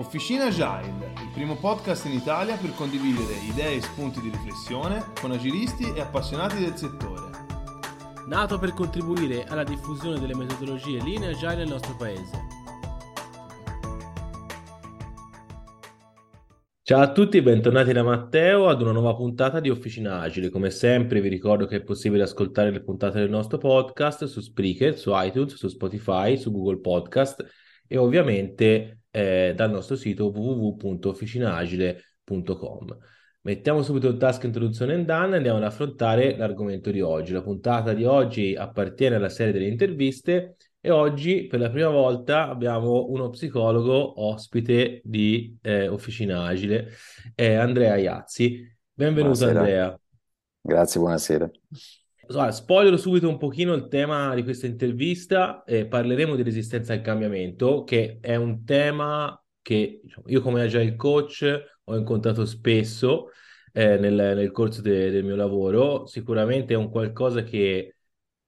Officina Agile, il primo podcast in Italia per condividere idee e spunti di riflessione con agilisti e appassionati del settore. Nato per contribuire alla diffusione delle metodologie linee agile nel nostro paese. Ciao a tutti e bentornati da Matteo ad una nuova puntata di Officina Agile. Come sempre vi ricordo che è possibile ascoltare le puntate del nostro podcast su Spreaker, su iTunes, su Spotify, su Google Podcast e ovviamente eh, dal nostro sito www.officinaagile.com. Mettiamo subito il task introduzione and done e andiamo ad affrontare l'argomento di oggi. La puntata di oggi appartiene alla serie delle interviste e oggi per la prima volta abbiamo uno psicologo ospite di eh, Officina Agile, è Andrea Iazzi. Benvenuto buonasera. Andrea. Grazie, buonasera. Allora, subito un pochino il tema di questa intervista e parleremo di resistenza al cambiamento, che è un tema che diciamo, io come agile coach ho incontrato spesso eh, nel, nel, corso de, del mio lavoro. Sicuramente è un qualcosa che,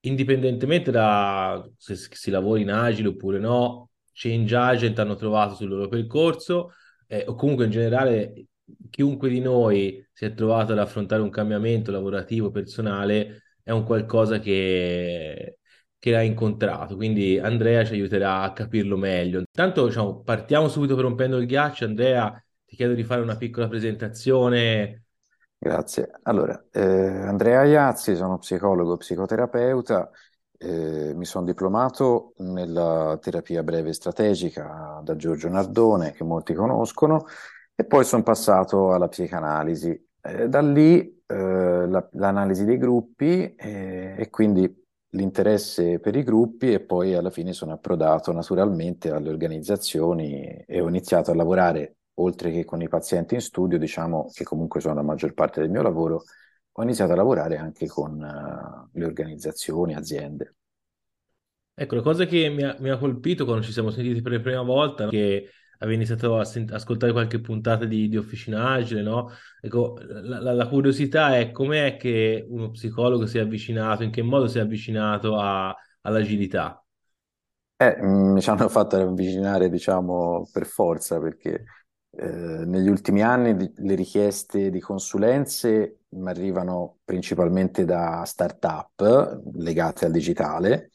indipendentemente da se si lavora in agile oppure no, change agent hanno trovato sul loro percorso eh, o comunque in generale chiunque di noi si è trovato ad affrontare un cambiamento lavorativo personale è un qualcosa che, che hai incontrato, quindi Andrea ci aiuterà a capirlo meglio. Intanto diciamo, partiamo subito per rompendo il ghiaccio. Andrea, ti chiedo di fare una piccola presentazione. Grazie. Allora, eh, Andrea Iazzi, sono psicologo, psicoterapeuta, eh, mi sono diplomato nella terapia breve strategica da Giorgio Nardone, che molti conoscono, e poi sono passato alla psicanalisi. Eh, da lì la, l'analisi dei gruppi e, e quindi l'interesse per i gruppi e poi alla fine sono approdato naturalmente alle organizzazioni e ho iniziato a lavorare, oltre che con i pazienti in studio, diciamo che comunque sono la maggior parte del mio lavoro, ho iniziato a lavorare anche con uh, le organizzazioni, aziende. Ecco, la cosa che mi ha, mi ha, colpito quando ci siamo sentiti per la prima volta, che avevi iniziato a sent- ascoltare qualche puntata di, di Officina Agile, no? Ecco, la, la, la curiosità è com'è che uno psicologo si è avvicinato, in che modo si è avvicinato a, all'agilità? Eh, mi ci hanno fatto avvicinare, diciamo, per forza, perché eh, negli ultimi anni le richieste di consulenze mi arrivano principalmente da start-up legate al digitale,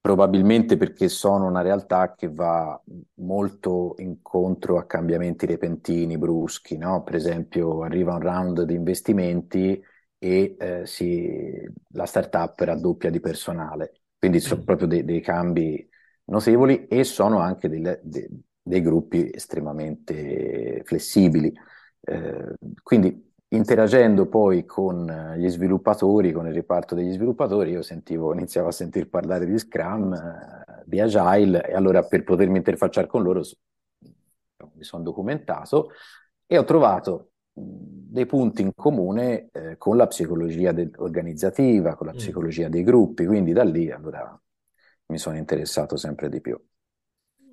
probabilmente perché sono una realtà che va molto incontro a cambiamenti repentini, bruschi, no? Per esempio arriva un round di investimenti e eh, si, la startup raddoppia di personale, quindi sono mm. proprio dei, dei, cambi notevoli e sono anche dei, dei, dei gruppi estremamente flessibili. Eh, quindi interagendo poi con eh, gli sviluppatori, con il reparto degli sviluppatori, io sentivo, iniziavo a sentir parlare di Scrum, eh, di Agile, e allora per potermi interfacciare con loro mi sono documentato e ho trovato dei punti in comune eh, con la psicologia del, organizzativa, con la mm. psicologia dei gruppi, quindi da lì allora mi sono interessato sempre di più.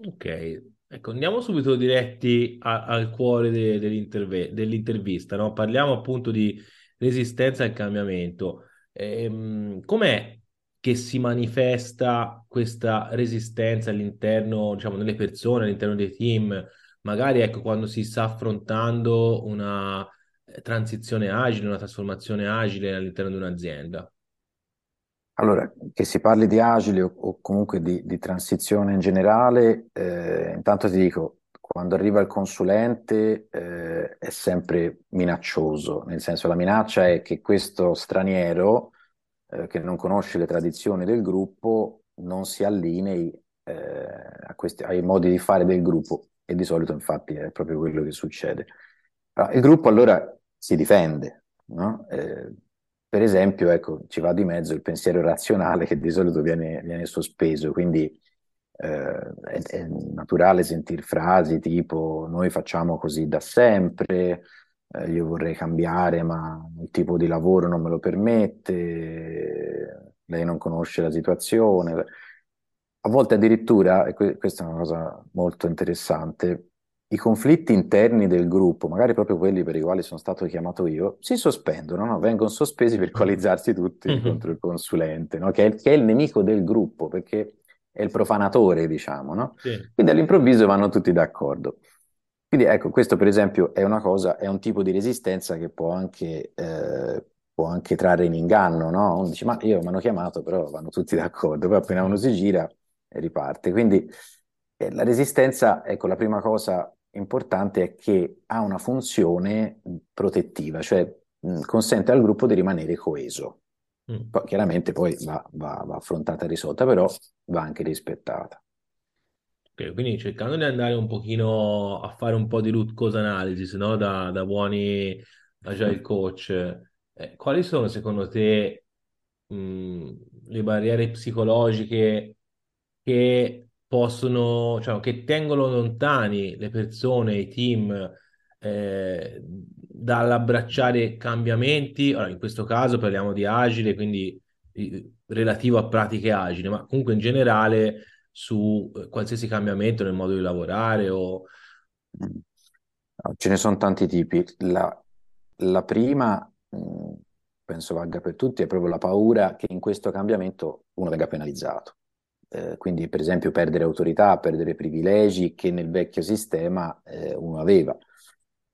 Ok, Ecco, andiamo subito diretti a- al cuore de- dell'interve- dell'intervista, no? Parliamo appunto di resistenza al cambiamento. Ehm, com'è che si manifesta questa resistenza all'interno, diciamo, delle persone, all'interno dei team? Magari, ecco, quando si sta affrontando una eh, transizione agile, una trasformazione agile all'interno di un'azienda. Allora, che si parli di agile o, o comunque di, di, transizione in generale, eh, intanto ti dico, quando arriva il consulente eh, è sempre minaccioso, nel senso la minaccia è che questo straniero eh, che non conosce le tradizioni del gruppo non si allinei eh, questi, ai modi di fare del gruppo e di solito infatti è proprio quello che succede. Allora, il gruppo allora si difende, no? Per esempio, ecco, ci va di mezzo il pensiero razionale che di solito viene, viene sospeso, quindi eh, è, è, naturale sentire frasi tipo noi facciamo così da sempre, eh, io vorrei cambiare ma il tipo di lavoro non me lo permette, lei non conosce la situazione. A volte addirittura, e que- questa è una cosa molto interessante, i conflitti interni del gruppo, magari proprio quelli per i quali sono stato chiamato io, si sospendono, no? vengono sospesi per coalizzarsi tutti mm-hmm. contro il consulente, no? che, è, che, è, il nemico del gruppo, perché è il profanatore, diciamo. No? Sì. Quindi all'improvviso vanno tutti d'accordo. Quindi ecco, questo per esempio è una cosa, è un tipo di resistenza che può anche, eh, può anche trarre in inganno, no? Uno dice, ma io mi hanno chiamato, però vanno tutti d'accordo, poi appena uno si gira e riparte. Quindi eh, la resistenza, ecco, la prima cosa importante è che ha una funzione protettiva, cioè consente al gruppo di rimanere coeso. Mm. Poi, chiaramente poi va, va, va, affrontata e risolta, però va anche rispettata. Okay, quindi cercando di andare un pochino a fare un po' di root cause analysis, no? da, da buoni agile coach, eh, quali sono secondo te mh, le barriere psicologiche che possono, cioè, che tengono lontani le persone, i team eh, dall'abbracciare cambiamenti. Allora, in questo caso parliamo di agile, quindi relativo a pratiche agili, ma comunque in generale su eh, qualsiasi cambiamento nel modo di lavorare o... Ce ne sono tanti tipi. La, la prima, penso valga per tutti, è proprio la paura che in questo cambiamento uno venga penalizzato eh, quindi per esempio perdere autorità, perdere privilegi che nel vecchio sistema eh, uno aveva.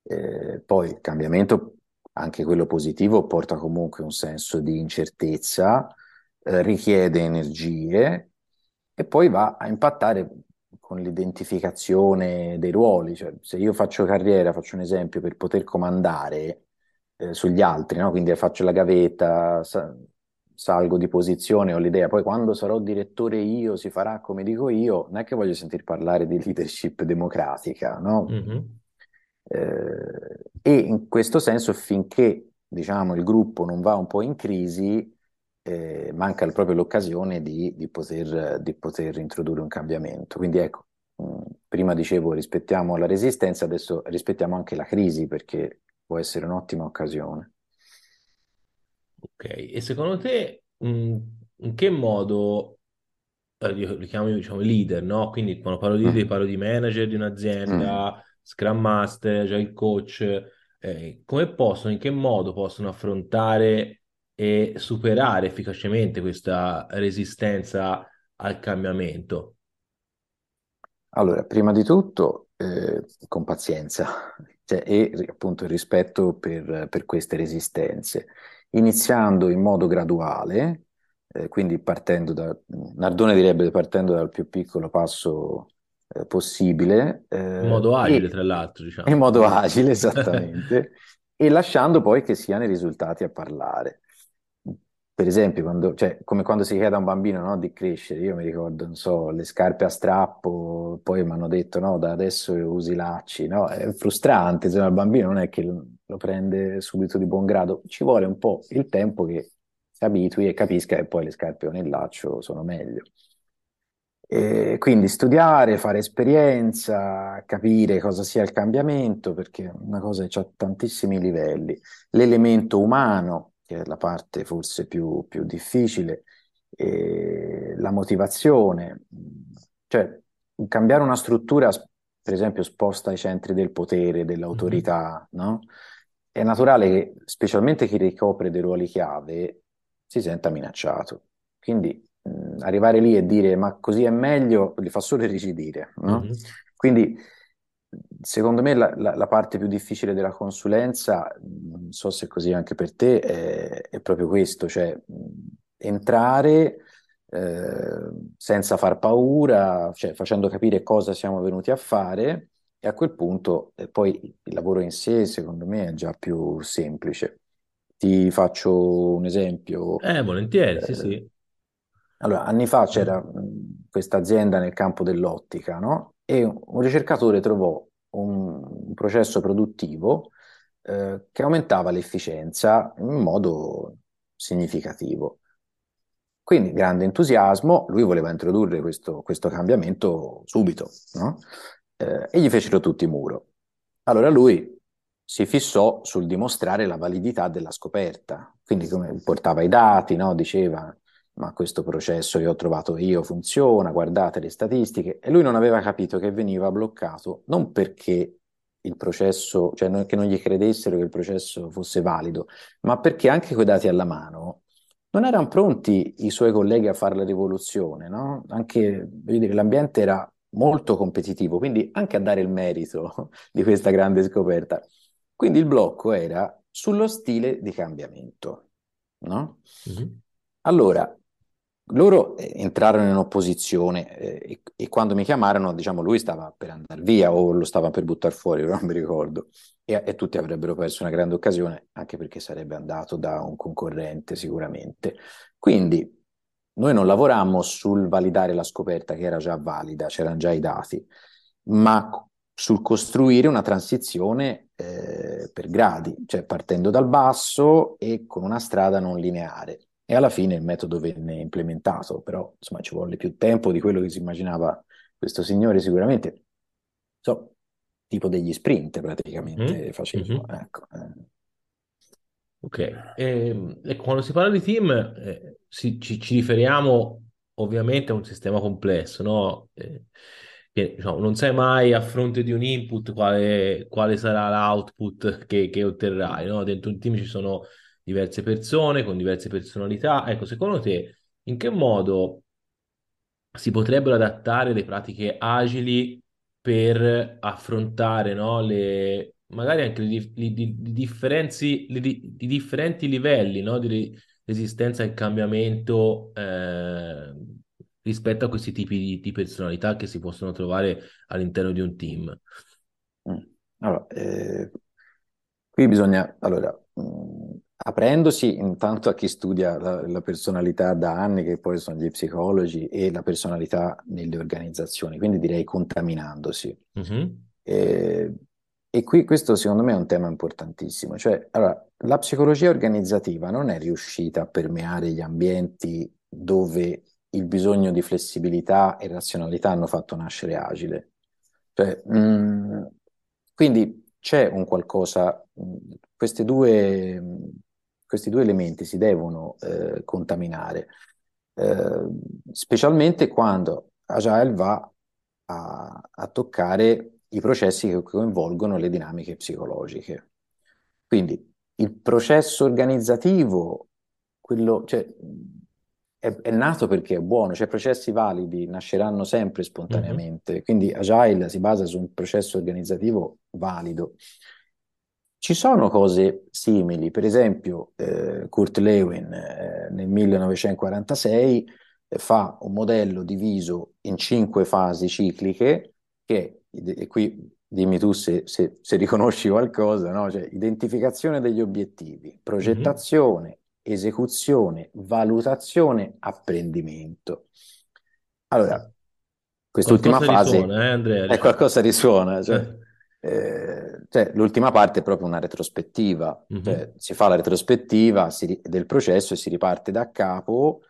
Eh, poi il cambiamento, anche quello positivo, porta comunque un senso di incertezza, eh, richiede energie e poi va a impattare con l'identificazione dei ruoli. Cioè, se io faccio carriera, faccio un esempio, per poter comandare eh, sugli altri, no? quindi faccio la gavetta, salgo di posizione, ho l'idea, poi quando sarò direttore io si farà come dico io, non è che voglio sentir parlare di leadership democratica, no? Mm-hmm. Eh, e in questo senso, finché diciamo, il gruppo non va un po' in crisi, eh, manca proprio l'occasione di, di, poter, di, poter, introdurre un cambiamento. Quindi ecco, mh, mm, prima dicevo rispettiamo la resistenza, adesso rispettiamo anche la crisi perché può essere un'ottima occasione. Ok, e secondo te mh, in che modo, eh, io li chiamo diciamo leader, no? Quindi quando parlo di leader mm. parlo di manager di un'azienda, mm. Scrum Master, Agile Coach, eh, come possono, in che modo possono affrontare e superare efficacemente questa resistenza al cambiamento? Allora, prima di tutto, eh, con pazienza cioè, e appunto il rispetto per, per queste resistenze iniziando in modo graduale, eh, quindi partendo da, Nardone direbbe partendo dal più piccolo passo eh, possibile. Eh, in modo agile, e, tra l'altro, diciamo. In modo agile, esattamente, e lasciando poi che siano i risultati a parlare per esempio, quando, cioè, come quando si chiede a un bambino no, di crescere, io mi ricordo, non so, le scarpe a strappo, poi mi hanno detto no, da adesso usi lacci, no? È frustrante, cioè, il bambino non è che lo prende subito di buon grado, ci vuole un po' il tempo che si abitui e capisca che poi le scarpe con il laccio sono meglio. E quindi studiare, fare esperienza, capire cosa sia il cambiamento, perché è una cosa che ha tantissimi livelli. L'elemento umano, che è la parte forse più, più difficile, e la motivazione, cioè cambiare una struttura, per esempio, sposta i centri del potere, dell'autorità, mm-hmm. no? È naturale che, specialmente chi ricopre dei ruoli chiave, si senta minacciato. Quindi mh, arrivare lì e dire ma così è meglio, li fa solo irrigidire, no? Mm-hmm. Quindi secondo me la, la, la, parte più difficile della consulenza, non so se è così anche per te, è, è proprio questo, cioè entrare eh, senza far paura, cioè facendo capire cosa siamo venuti a fare e a quel punto eh, poi il lavoro in sé secondo me è già più semplice. Ti faccio un esempio. Eh, volentieri, eh, sì, sì. Allora, anni fa c'era questa azienda nel campo dell'ottica, no? E un ricercatore trovò un, processo produttivo eh, che aumentava l'efficienza in modo significativo. Quindi grande entusiasmo, lui voleva introdurre questo, questo cambiamento subito, no? eh, e gli fecero tutti muro. Allora lui si fissò sul dimostrare la validità della scoperta, quindi come portava i dati, no? diceva ma questo processo che ho trovato io funziona, guardate le statistiche, e lui non aveva capito che veniva bloccato non perché il processo, cioè che non gli credessero che il processo fosse valido, ma perché anche quei dati alla mano non erano pronti i suoi colleghi a fare la rivoluzione, no? Anche, dire, l'ambiente era molto competitivo, quindi anche a dare il merito di questa grande scoperta. Quindi il blocco era sullo stile di cambiamento, no? Mm-hmm. Allora, loro eh, entrarono in opposizione eh, e, e, quando mi chiamarono, diciamo, lui stava per andare via o lo stava per buttare fuori, non mi ricordo. E, e, tutti avrebbero perso una grande occasione, anche perché sarebbe andato da un concorrente sicuramente. Quindi noi non lavorammo sul validare la scoperta che era già valida, c'erano già i dati, ma sul costruire una transizione eh, per gradi, cioè partendo dal basso e con una strada non lineare. E alla fine il metodo venne implementato, però insomma ci volle più tempo di quello che si immaginava questo signore sicuramente. So, tipo degli sprint praticamente mm. facevano. Mm-hmm. Ecco. Eh. Ok, e, ehm, e, quando si parla di team eh, si, ci, ci, riferiamo ovviamente a un sistema complesso, no? Eh, che, diciamo, non sai mai a fronte di un input quale, quale sarà l'output che, che otterrai, no? Dentro un team ci sono diverse persone con diverse personalità. Ecco, secondo te, in che modo si potrebbero adattare le pratiche agili per affrontare, no, le, magari anche i di, di, di, differenti livelli no, di resistenza al cambiamento eh, rispetto a questi tipi di, personalità che si possono trovare all'interno di un team? Mm. Allora, eh, qui bisogna, allora, mm, aprendosi intanto a chi studia la, la, personalità da anni, che poi sono gli psicologi, e la personalità nelle organizzazioni, quindi direi contaminandosi. Mm-hmm. E, e, qui questo secondo me è un tema importantissimo, cioè allora, la psicologia organizzativa non è riuscita a permeare gli ambienti dove il bisogno di flessibilità e razionalità hanno fatto nascere agile. Cioè, mh, mm, quindi c'è un qualcosa, mh, mm, queste due questi due elementi si devono eh, contaminare, eh, specialmente quando Agile va a, a, toccare i processi che coinvolgono le dinamiche psicologiche. Quindi il processo organizzativo, quello, cioè, è, è, nato perché è buono, cioè processi validi nasceranno sempre spontaneamente, mm-hmm. quindi Agile si basa su un processo organizzativo valido. Ci sono cose simili, per esempio eh, Kurt Lewin eh, nel 1946 eh, fa un modello diviso in cinque fasi cicliche che, e qui dimmi tu se, se, se riconosci qualcosa, no? cioè, identificazione degli obiettivi, progettazione, mm-hmm. esecuzione, valutazione, apprendimento. Allora, quest'ultima qualcosa fase risuona, eh, Andrea, è qualcosa risuona, cioè, eh. Cioè, l'ultima parte è proprio una retrospettiva, mm-hmm. cioè, si fa la retrospettiva si, del processo e si riparte da capo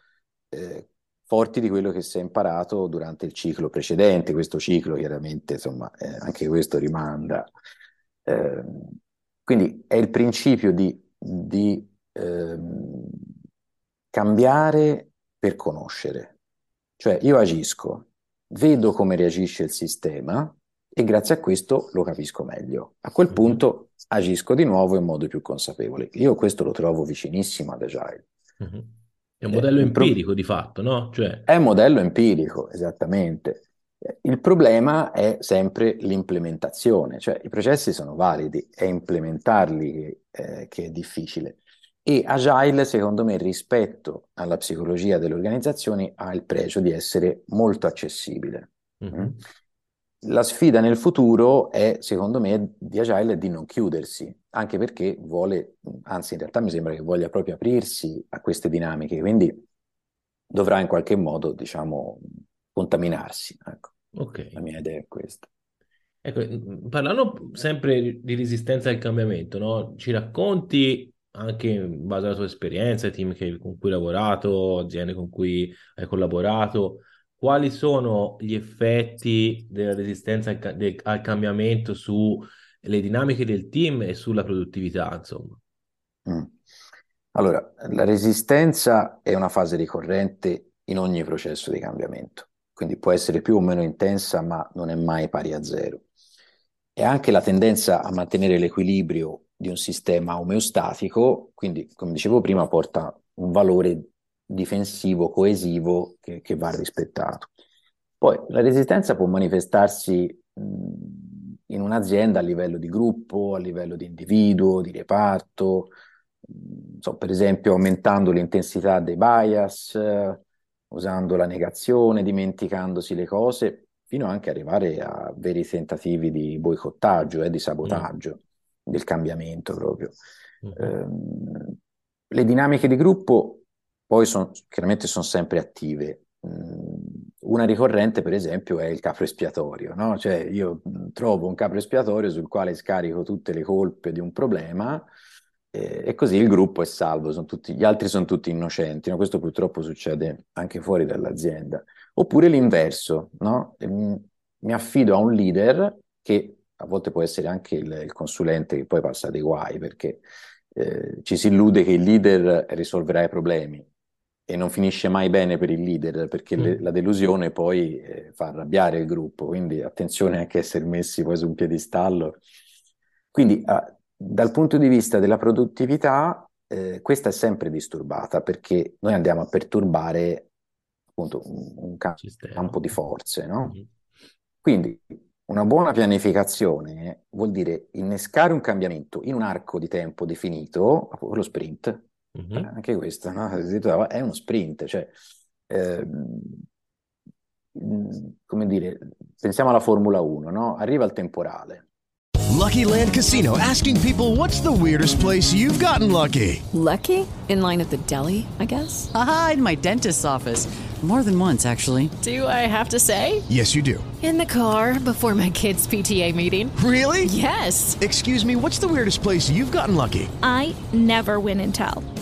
eh, forti di quello che si è imparato durante il ciclo precedente. Questo ciclo chiaramente, insomma, eh, anche questo rimanda. Ehm, quindi è il principio di, di ehm, cambiare per conoscere. Cioè io agisco, vedo come reagisce il sistema, e grazie a questo lo capisco meglio. A quel mm-hmm. punto agisco di nuovo in modo più consapevole. Io questo lo trovo vicinissimo ad Agile. Mm-hmm. È un modello eh, empirico pro... di fatto, no? Cioè... È un modello empirico, esattamente. Il problema è sempre l'implementazione, cioè i processi sono validi, è implementarli eh, che è difficile. E Agile, secondo me, rispetto alla psicologia delle organizzazioni, ha il pregio di essere molto accessibile. Mm-hmm la sfida nel futuro è, secondo me, di Agile di non chiudersi, anche perché vuole, anzi in realtà mi sembra che voglia proprio aprirsi a queste dinamiche, quindi dovrà in qualche modo, diciamo, contaminarsi. Ecco, okay. la mia idea è questa. Ecco, parlando sempre di resistenza al cambiamento, no? ci racconti anche in base alla tua esperienza, i team che, con cui hai lavorato, aziende con cui hai collaborato, quali sono gli effetti della resistenza al, de, al cambiamento sulle dinamiche del team e sulla produttività, insomma? Mm. Allora, la resistenza è una fase ricorrente in ogni processo di cambiamento, quindi può essere più o meno intensa, ma non è mai pari a zero. E anche la tendenza a mantenere l'equilibrio di un sistema omeostatico, quindi come dicevo prima, porta un valore difensivo, coesivo che, che va rispettato. Poi la resistenza può manifestarsi in un'azienda a livello di gruppo, a livello di individuo, di reparto, so, per esempio aumentando l'intensità dei bias, usando la negazione, dimenticandosi le cose, fino anche ad arrivare a veri tentativi di boicottaggio e eh, di sabotaggio mm. del cambiamento proprio. Mm. Eh, le dinamiche di gruppo poi son, chiaramente sono sempre attive. Mm, una ricorrente, per esempio, è il capro espiatorio, no? Cioè io trovo un capro espiatorio sul quale scarico tutte le colpe di un problema eh, e così il gruppo è salvo, tutti, gli altri sono tutti innocenti. No? Questo purtroppo succede anche fuori dall'azienda. Oppure l'inverso, no? mi affido a un leader che a volte può essere anche il, il consulente che poi passa dei guai perché eh, ci si illude che il leader risolverà i problemi e non finisce mai bene per il leader perché mm. le, la delusione poi eh, fa arrabbiare il gruppo, quindi attenzione anche a essere messi poi su un piedistallo. Quindi ah, dal punto di vista della produttività, eh, questa è sempre disturbata perché noi andiamo a perturbare appunto un, un campo di forze, no? Mm-hmm. Quindi una buona pianificazione vuol dire innescare un cambiamento in un arco di tempo definito, lo sprint, mm-hmm. eh, anche questo no? è uno sprint, cioè eh, come dire, pensiamo alla Formula 1, no? arriva il temporale, Lucky Land Casino asking people what's the weirdest place you've gotten lucky? Lucky? In line at the deli, I guess? Aha, in my dentist's office. More than once, actually. Do I have to say? Yes, you do. In the car before my kids' PTA meeting. Really? Yes. Excuse me, what's the weirdest place you've gotten lucky? I never win and tell.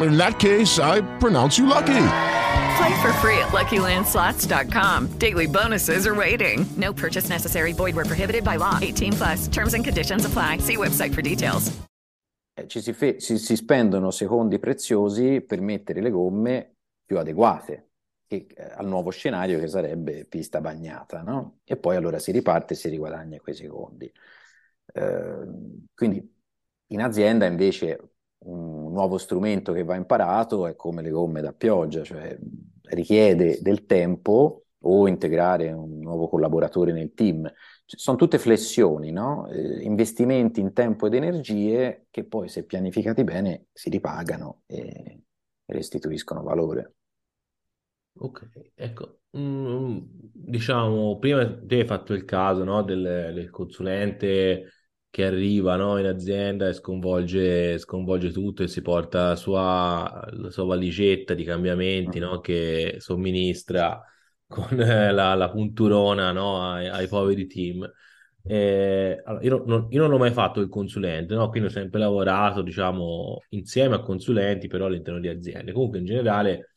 In that case, I pronounce you lucky. Play for free at LuckyLandSlots.com. Daily bonuses are waiting. No purchase necessary. Void were prohibited by law. 18 plus. Terms and conditions apply. See website for details. Eh, ci si, fe- si, si, spendono secondi preziosi per mettere le gomme più adeguate che, eh, al nuovo scenario che sarebbe pista bagnata, no? E poi allora si riparte e si riguadagna quei secondi. Eh, quindi in azienda invece nuovo strumento che va imparato è come le gomme da pioggia, cioè richiede del tempo o integrare un nuovo collaboratore nel team. Cioè, sono tutte flessioni, no? eh, investimenti in tempo ed energie che poi, se pianificati bene, si ripagano e restituiscono valore. Ok, ecco, mm, diciamo, prima te hai fatto il caso no, del, del consulente che arriva no, in azienda e sconvolge, sconvolge, tutto e si porta la sua, la sua valigetta di cambiamenti no, che somministra con la, la punturona no, ai, ai, poveri team. E, allora, io, non, io, non, ho mai fatto il consulente, no? quindi ho sempre lavorato diciamo, insieme a consulenti, però all'interno di aziende. Comunque, in generale,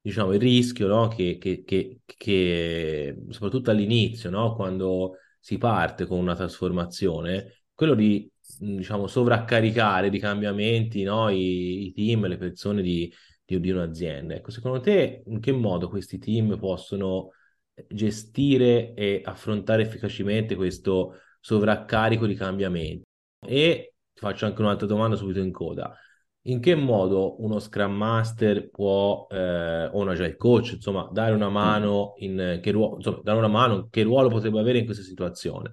diciamo, il rischio no? che, che, che, che, soprattutto all'inizio, no? quando si parte con una trasformazione, quello di diciamo, sovraccaricare di cambiamenti no? I, i, team, le persone di, di, di, un'azienda. Ecco, secondo te in che modo questi team possono gestire e affrontare efficacemente questo sovraccarico di cambiamenti? E ti faccio anche un'altra domanda subito in coda. In che modo uno Scrum Master può, eh, o un Agile Coach, insomma, dare una mano in che ruolo, insomma, dare una mano, che ruolo potrebbe avere in questa situazione?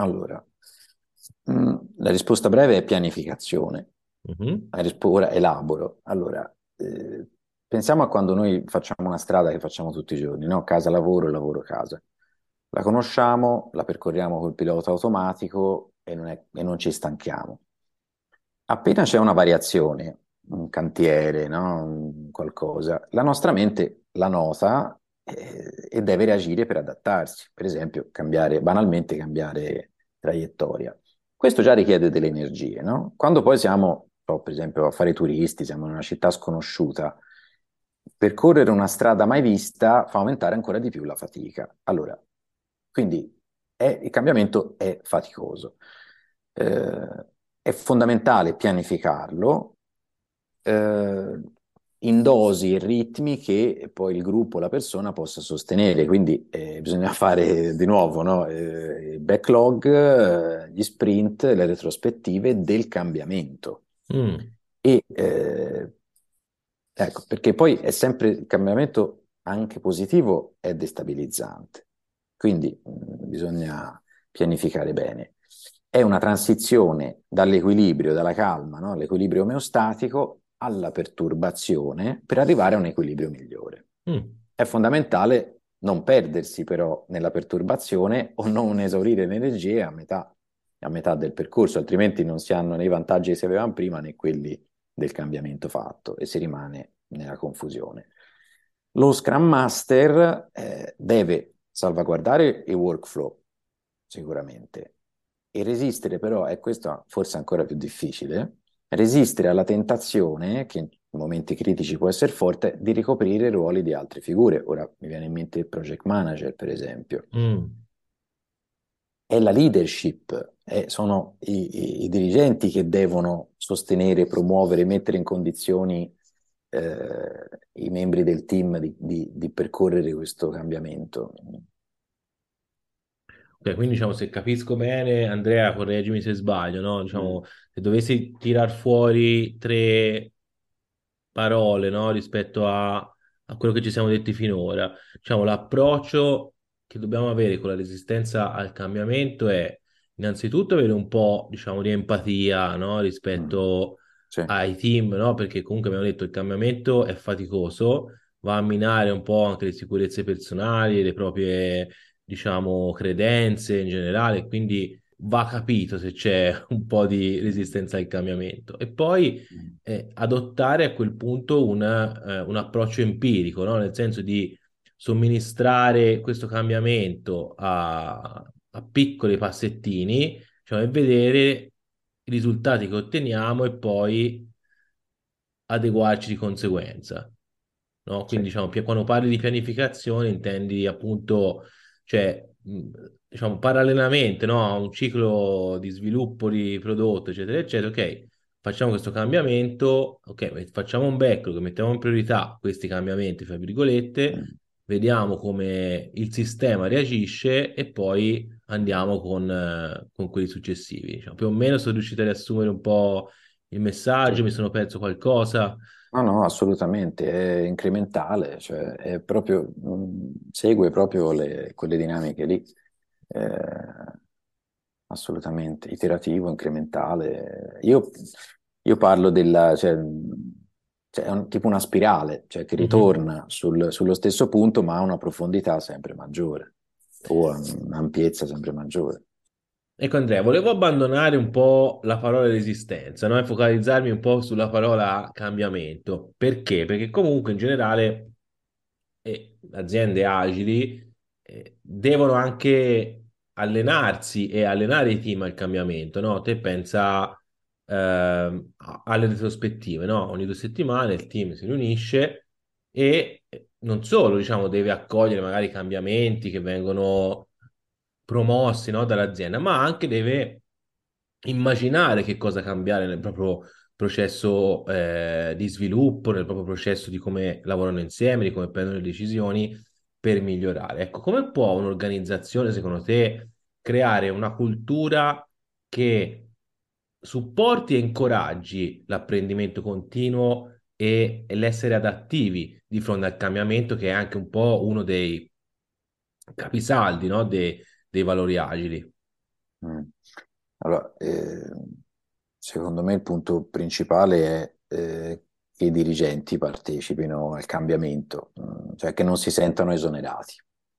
Allora, mm, la risposta breve è pianificazione. Mhm. La rispo- Ora elaboro. Allora, eh, pensiamo a quando noi facciamo una strada che facciamo tutti i giorni, no? Casa, lavoro, lavoro, casa. La conosciamo, la percorriamo col pilota automatico e non è- e non ci stanchiamo. Appena c'è una variazione, un cantiere, no? Un qualcosa, la nostra mente la nota eh, e deve reagire per adattarsi. Per esempio, cambiare, banalmente cambiare traiettoria. Questo già richiede delle energie, no? Quando poi siamo, so, per esempio, a fare turisti, siamo in una città sconosciuta, percorrere una strada mai vista fa aumentare ancora di più la fatica. Allora, quindi è- il cambiamento è faticoso. Eh, è fondamentale pianificarlo eh, in dosi e ritmi che poi il gruppo, la persona possa sostenere. Quindi eh, bisogna fare di nuovo, no? Eh, il backlog, eh, gli sprint, le retrospettive del cambiamento. Mm. E eh, ecco, perché poi è sempre il cambiamento anche positivo è destabilizzante. Quindi mh, bisogna pianificare bene. È una transizione dall'equilibrio, dalla calma, no? All'equilibrio omeostatico alla perturbazione per arrivare a un equilibrio migliore. Mm. È fondamentale non perdersi però nella perturbazione o non esaurire le energie a metà, a metà del percorso, altrimenti non si hanno né i vantaggi che si avevano prima né quelli del cambiamento fatto e si rimane nella confusione. Lo Scrum Master eh, deve salvaguardare il workflow, sicuramente, e resistere però, e questo forse ancora più difficile, resistere alla tentazione, che in momenti critici può essere forte, di ricoprire ruoli di altre figure. Ora mi viene in mente il project manager, per esempio. Mm. È la leadership, eh, sono i, i- i dirigenti che devono sostenere, promuovere, mettere in condizioni eh, i membri del team di, di- di percorrere questo cambiamento. Ok, quindi diciamo, se capisco bene, Andrea, correggimi se sbaglio, no? Diciamo, se dovessi tirar fuori tre parole, no? Rispetto a, a quello che ci siamo detti finora, diciamo, l'approccio che dobbiamo avere con la resistenza al cambiamento è innanzitutto avere un po', diciamo, di empatia, no? Rispetto Sì. ai team, no? Perché comunque abbiamo detto il cambiamento è faticoso, va a minare un po' anche le sicurezze personali, le proprie, diciamo, credenze in generale, quindi va capito se c'è un po' di resistenza al cambiamento. E poi eh, adottare a quel punto un, eh, un approccio empirico, no? Nel senso di somministrare questo cambiamento a, a piccoli passettini, cioè e vedere i risultati che otteniamo e poi adeguarci di conseguenza. No? Quindi, diciamo, pi- quando parli di pianificazione intendi appunto, cioè, diciamo, parallelamente, no, a un ciclo di sviluppo di prodotto, eccetera, eccetera, ok, facciamo questo cambiamento, ok, facciamo un backlog, mettiamo in priorità questi cambiamenti, fra virgolette, vediamo come il sistema reagisce e poi andiamo con, con quelli successivi. Diciamo, più o meno sono riuscito a riassumere un po' il messaggio, mi sono perso qualcosa. No, no, assolutamente, è incrementale, cioè è proprio, mh, segue proprio le- quelle dinamiche lì, Eh, assolutamente, iterativo, incrementale. Io, io parlo della, cioè, mh, cioè, è un- tipo una spirale, cioè che Mhm. ritorna sul- sullo stesso punto ma ha una profondità sempre maggiore o un'ampiezza sempre maggiore. Ecco Andrea, volevo abbandonare un po' la parola resistenza, no? E focalizzarmi un po' sulla parola cambiamento. Perché? Perché comunque in generale eh, aziende agili eh, devono anche allenarsi e allenare i team al cambiamento, no? Te pensa a- alle retrospettive, no? Ogni due settimane il team si riunisce e eh, non solo, diciamo, deve accogliere magari i cambiamenti che vengono promossi, no, dall'azienda, ma anche deve immaginare che cosa cambiare nel proprio processo eh, di sviluppo, nel proprio processo di come lavorano insieme, di come prendono le decisioni per migliorare. Ecco, come può un'organizzazione, secondo te, creare una cultura che supporti e incoraggi l'apprendimento continuo e, e l'essere adattivi di fronte al cambiamento, che è anche un po' uno dei capisaldi, no, dei, dei valori agili? Mm. Allora, eh, secondo me il punto principale è eh, che i dirigenti partecipino al cambiamento, mm, cioè che non si sentano esonerati,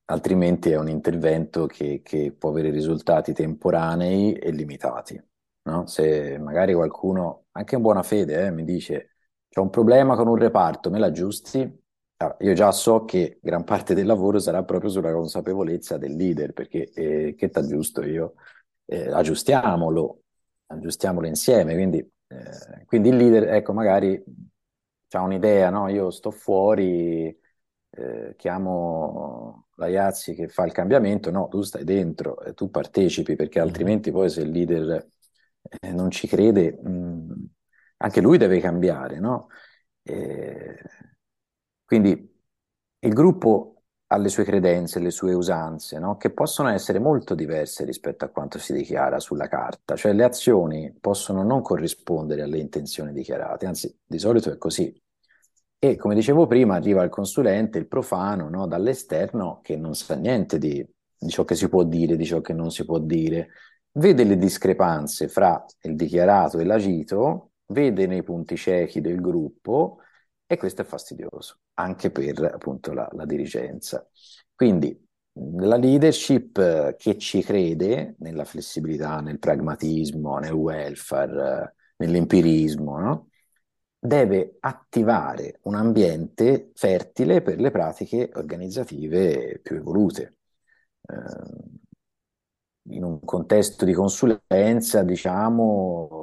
altrimenti è un intervento che, che può avere risultati temporanei e limitati. No? Se magari qualcuno, anche in buona fede, eh, mi dice c'è un problema con un reparto, me l'aggiusti? Io già so che gran parte del lavoro sarà proprio sulla consapevolezza del leader, perché eh, che t'aggiusto io? Eh, aggiustiamolo, aggiustiamolo insieme. Quindi, eh, quindi il leader, ecco, magari ha un'idea, no? Io sto fuori, eh, chiamo la Iazzi che fa il cambiamento, no, tu stai dentro, e tu partecipi, perché mm-hmm. altrimenti poi se il leader eh, non ci crede, mh, mm, anche lui deve cambiare, no? Eh, quindi il gruppo ha le sue credenze, le sue usanze, no? che possono essere molto diverse rispetto a quanto si dichiara sulla carta, cioè le azioni possono non corrispondere alle intenzioni dichiarate, anzi di solito è così. E come dicevo prima, arriva il consulente, il profano, no? dall'esterno, che non sa niente di, di ciò che si può dire, di ciò che non si può dire, vede le discrepanze fra il dichiarato e l'agito, vede nei punti ciechi del gruppo e questo è fastidioso anche per appunto la, la dirigenza. Quindi la leadership che ci crede nella flessibilità, nel pragmatismo, nel welfare, nell'empirismo, no? deve attivare un ambiente fertile per le pratiche organizzative più evolute. Eh, in un contesto di consulenza, diciamo,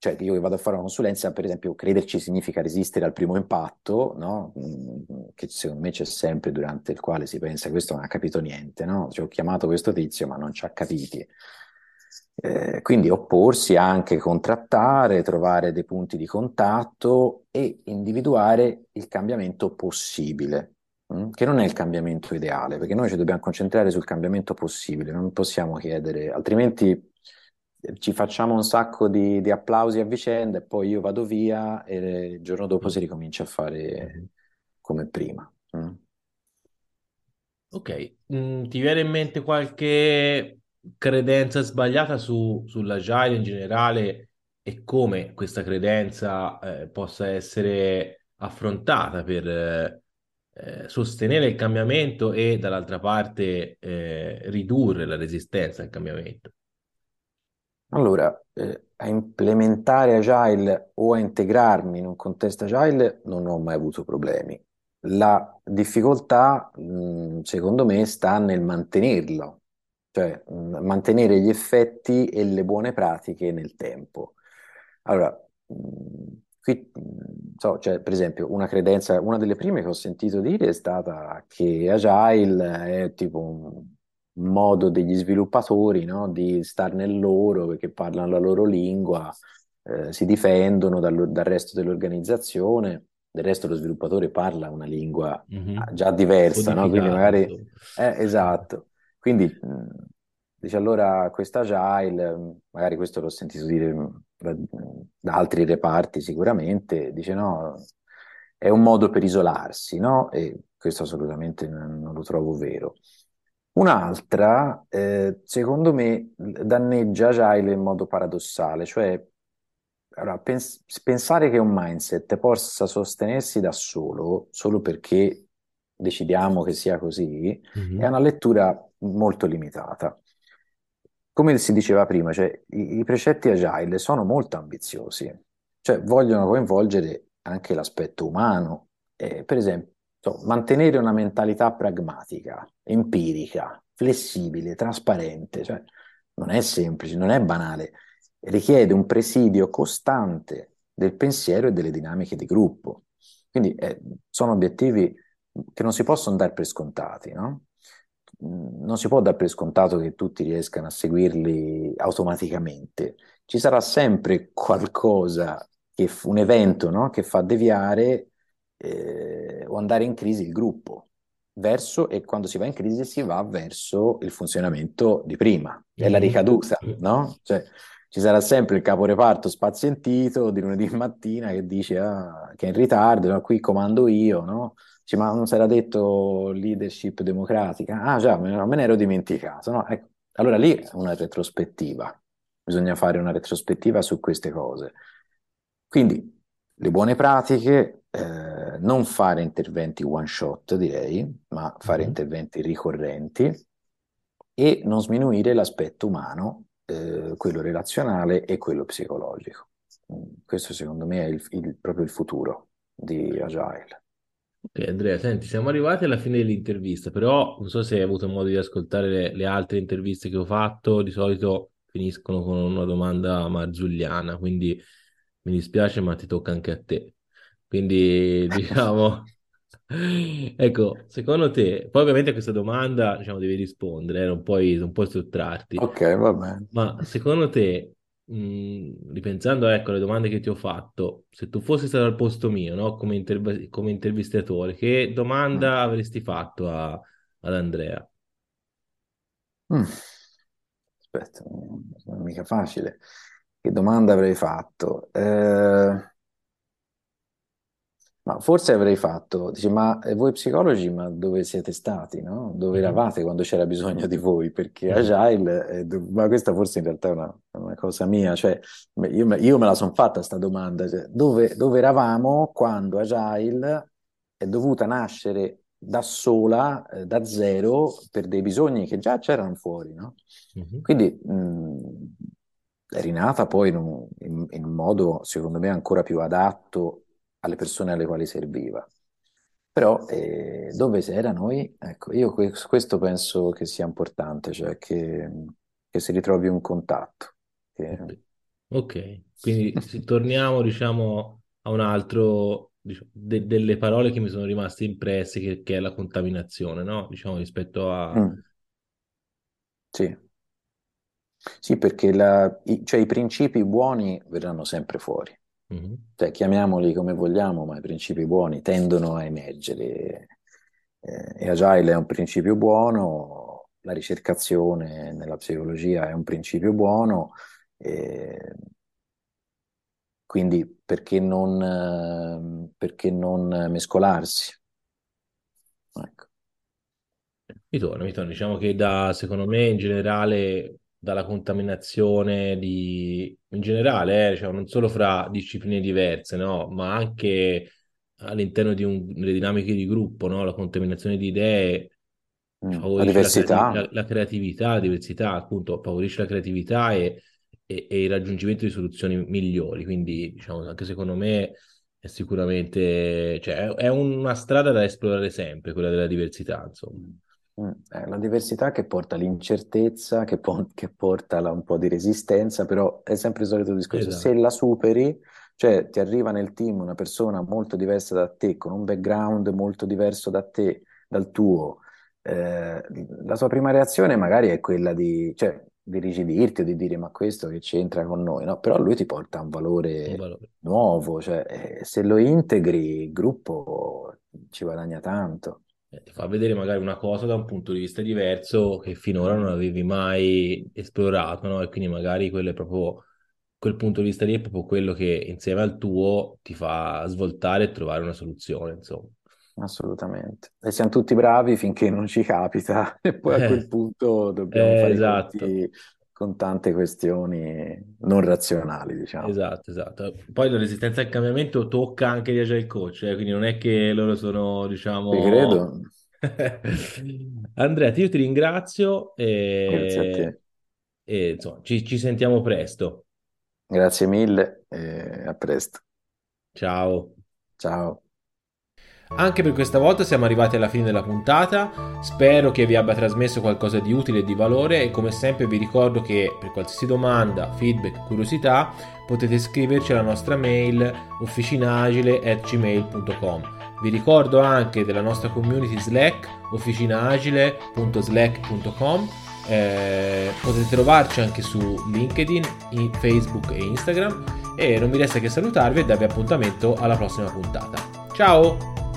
cioè io che vado a fare una consulenza, per esempio, crederci significa resistere al primo impatto, no? Mm, che secondo me c'è sempre durante il quale si pensa questo non ha capito niente, no? Cioè, ho chiamato questo tizio ma non ci ha capiti. Eh, quindi opporsi anche, contrattare, trovare dei punti di contatto e individuare il cambiamento possibile, Mm? che non è il cambiamento ideale, perché noi ci dobbiamo concentrare sul cambiamento possibile, non possiamo chiedere, altrimenti ci facciamo un sacco di, di applausi a vicenda e poi io vado via e il giorno dopo si ricomincia a fare come prima. Mm? Ok, mm, ti viene in mente qualche credenza sbagliata su, sull'agile in generale e come questa credenza eh, possa essere affrontata per, eh, eh, sostenere il cambiamento e dall'altra parte eh, ridurre la resistenza al cambiamento? Allora, eh, a implementare Agile o a integrarmi in un contesto Agile non ho mai avuto problemi. La difficoltà, mh, secondo me, sta nel mantenerlo, cioè mh, mantenere gli effetti e le buone pratiche nel tempo. Allora, mh, Qui, so, cioè, per esempio, una credenza, una delle prime che ho sentito dire è stata che Agile è tipo un modo degli sviluppatori, no? Di star nel loro, perché parlano la loro lingua, eh, si difendono dal, dal resto dell'organizzazione. Del resto lo sviluppatore parla una lingua mm-hmm. già diversa, no? Quindi magari... Eh, esatto. Quindi Dice allora questa agile, magari questo l'ho sentito dire da, da, altri reparti sicuramente, dice no, è un modo per isolarsi, no? E questo assolutamente non, non lo trovo vero. Un'altra, eh, secondo me, danneggia agile in modo paradossale, cioè allora, pens- pensare che un mindset possa sostenersi da solo, solo perché decidiamo che sia così, è una lettura molto limitata come si diceva prima, cioè, i, i precetti agile sono molto ambiziosi, cioè vogliono coinvolgere anche l'aspetto umano. Eh, per esempio, so, mantenere una mentalità pragmatica, empirica, flessibile, trasparente, cioè, non è semplice, non è banale, richiede un presidio costante del pensiero e delle dinamiche di gruppo. Quindi eh, sono obiettivi che non si possono dare per scontati, no? non si può dare per scontato che tutti riescano a seguirli automaticamente. Ci sarà sempre qualcosa, che, un evento no? che fa deviare eh, o andare in crisi il gruppo. Verso, e quando si va in crisi si va verso il funzionamento di prima, è la mm-hmm. ricaduta, no? Cioè, ci sarà sempre il caporeparto spazientito di lunedì mattina che dice ah, che è in ritardo, no? qui comando io, no? Dice, ma non si era detto leadership democratica? Ah già, me, me ne ero dimenticato. No? Ecco, allora lì è una retrospettiva. bisogna fare una retrospettiva su queste cose. Quindi le buone pratiche, eh, non fare interventi one shot, direi, ma fare mm-hmm. interventi ricorrenti e non sminuire l'aspetto umano, eh, quello relazionale e quello psicologico. Mm, questo secondo me è il, il, proprio il futuro di Agile. Ok, Andrea, senti, siamo arrivati alla fine dell'intervista, però non so se hai avuto modo di ascoltare le, le altre interviste che ho fatto, di solito finiscono con una domanda marzulliana, quindi mi dispiace, ma ti tocca anche a te. Quindi, diciamo, ecco, secondo te, poi ovviamente a questa domanda, diciamo, devi rispondere, eh, non puoi, non puoi sottrarti. Ok, va bene. Ma secondo te, mh, ripensando ecco, alle domande che ti ho fatto, se tu fossi stato al posto mio, no? Come, interv- come intervistatore, che domanda mm. avresti fatto a, ad Andrea? Mm. Aspetta, non è mica facile. Che domanda avrei fatto? Eh, ma forse avrei fatto, dice, ma voi psicologi, ma dove siete stati, no? Dove mm-hmm. eravate quando c'era bisogno di voi? Perché mm-hmm. Agile, è, ma questa forse in realtà è una, una cosa mia, cioè io, me, io me la sono fatta questa domanda, cioè, dove, dove eravamo quando Agile è dovuta nascere da sola, eh, da zero, per dei bisogni che già c'erano fuori, no? Mm-hmm. Quindi mh, è rinata poi in un, in, in un modo, secondo me, ancora più adatto alle persone alle quali serviva. Però eh, dove si era noi? Ecco, io questo penso che sia importante, cioè che, che si ritrovi un contatto. Che... Ok, quindi torniamo diciamo a un altro, diciamo, de- delle parole che mi sono rimaste impresse, che, che è la contaminazione, no? Diciamo rispetto a... Mm. Sì. Sì, perché la, i, cioè, i principi buoni verranno sempre fuori. Mm-hmm. Cioè, chiamiamoli come vogliamo, ma i principi buoni tendono a emergere. Eh, e Agile è un principio buono, la ricercazione nella psicologia è un principio buono, eh, quindi perché non, perché non mescolarsi? Ecco. Mi torno, mi torno. Diciamo che da, secondo me, in generale, dalla contaminazione di, in generale, eh, cioè non solo fra discipline diverse, no? ma anche all'interno di un, delle dinamiche di gruppo, no? la contaminazione di idee mm, la diversità. La, la, creatività, la diversità, appunto, favorisce la creatività e, e, e, il raggiungimento di soluzioni migliori. Quindi, diciamo, anche secondo me è sicuramente, cioè, è, è una strada da esplorare sempre, quella della diversità, insomma. Mm, la diversità che porta all'incertezza, che, po- che porta a un po' di resistenza, però è sempre il solito discorso. Esatto. Se la superi, cioè ti arriva nel team una persona molto diversa da te, con un background molto diverso da te, dal tuo, eh, la sua prima reazione magari è quella di, cioè, di rigidirti o di dire ma questo che c'entra con noi, no? Però lui ti porta un valore, un valore. nuovo, cioè eh, se lo integri il gruppo ci guadagna tanto. Eh, ti fa vedere magari una cosa da un punto di vista diverso che finora non avevi mai esplorato, no? E quindi magari quello è proprio quel punto di vista lì è proprio quello che insieme al tuo ti fa svoltare e trovare una soluzione, insomma. Assolutamente. E siamo tutti bravi finché non ci capita, e poi a quel punto dobbiamo eh, fare esatto. conti con tante questioni non razionali, diciamo. Esatto, esatto. Poi la resistenza al cambiamento tocca anche gli agile coach, eh? quindi non è che loro sono, diciamo... Ti credo. Andrea, io ti ringrazio e, Grazie a te. e insomma, ci, ci sentiamo presto. Grazie mille e a presto. Ciao. Ciao. Anche per questa volta siamo arrivati alla fine della puntata, spero che vi abbia trasmesso qualcosa di utile e di valore. E come sempre vi ricordo che per qualsiasi domanda, feedback, curiosità potete scriverci alla nostra mail officinagile.gmail.com Vi ricordo anche della nostra community Slack officinagile.slack.com eh, potete trovarci anche su LinkedIn, Facebook e Instagram. E non mi resta che salutarvi e darvi appuntamento alla prossima puntata. Ciao!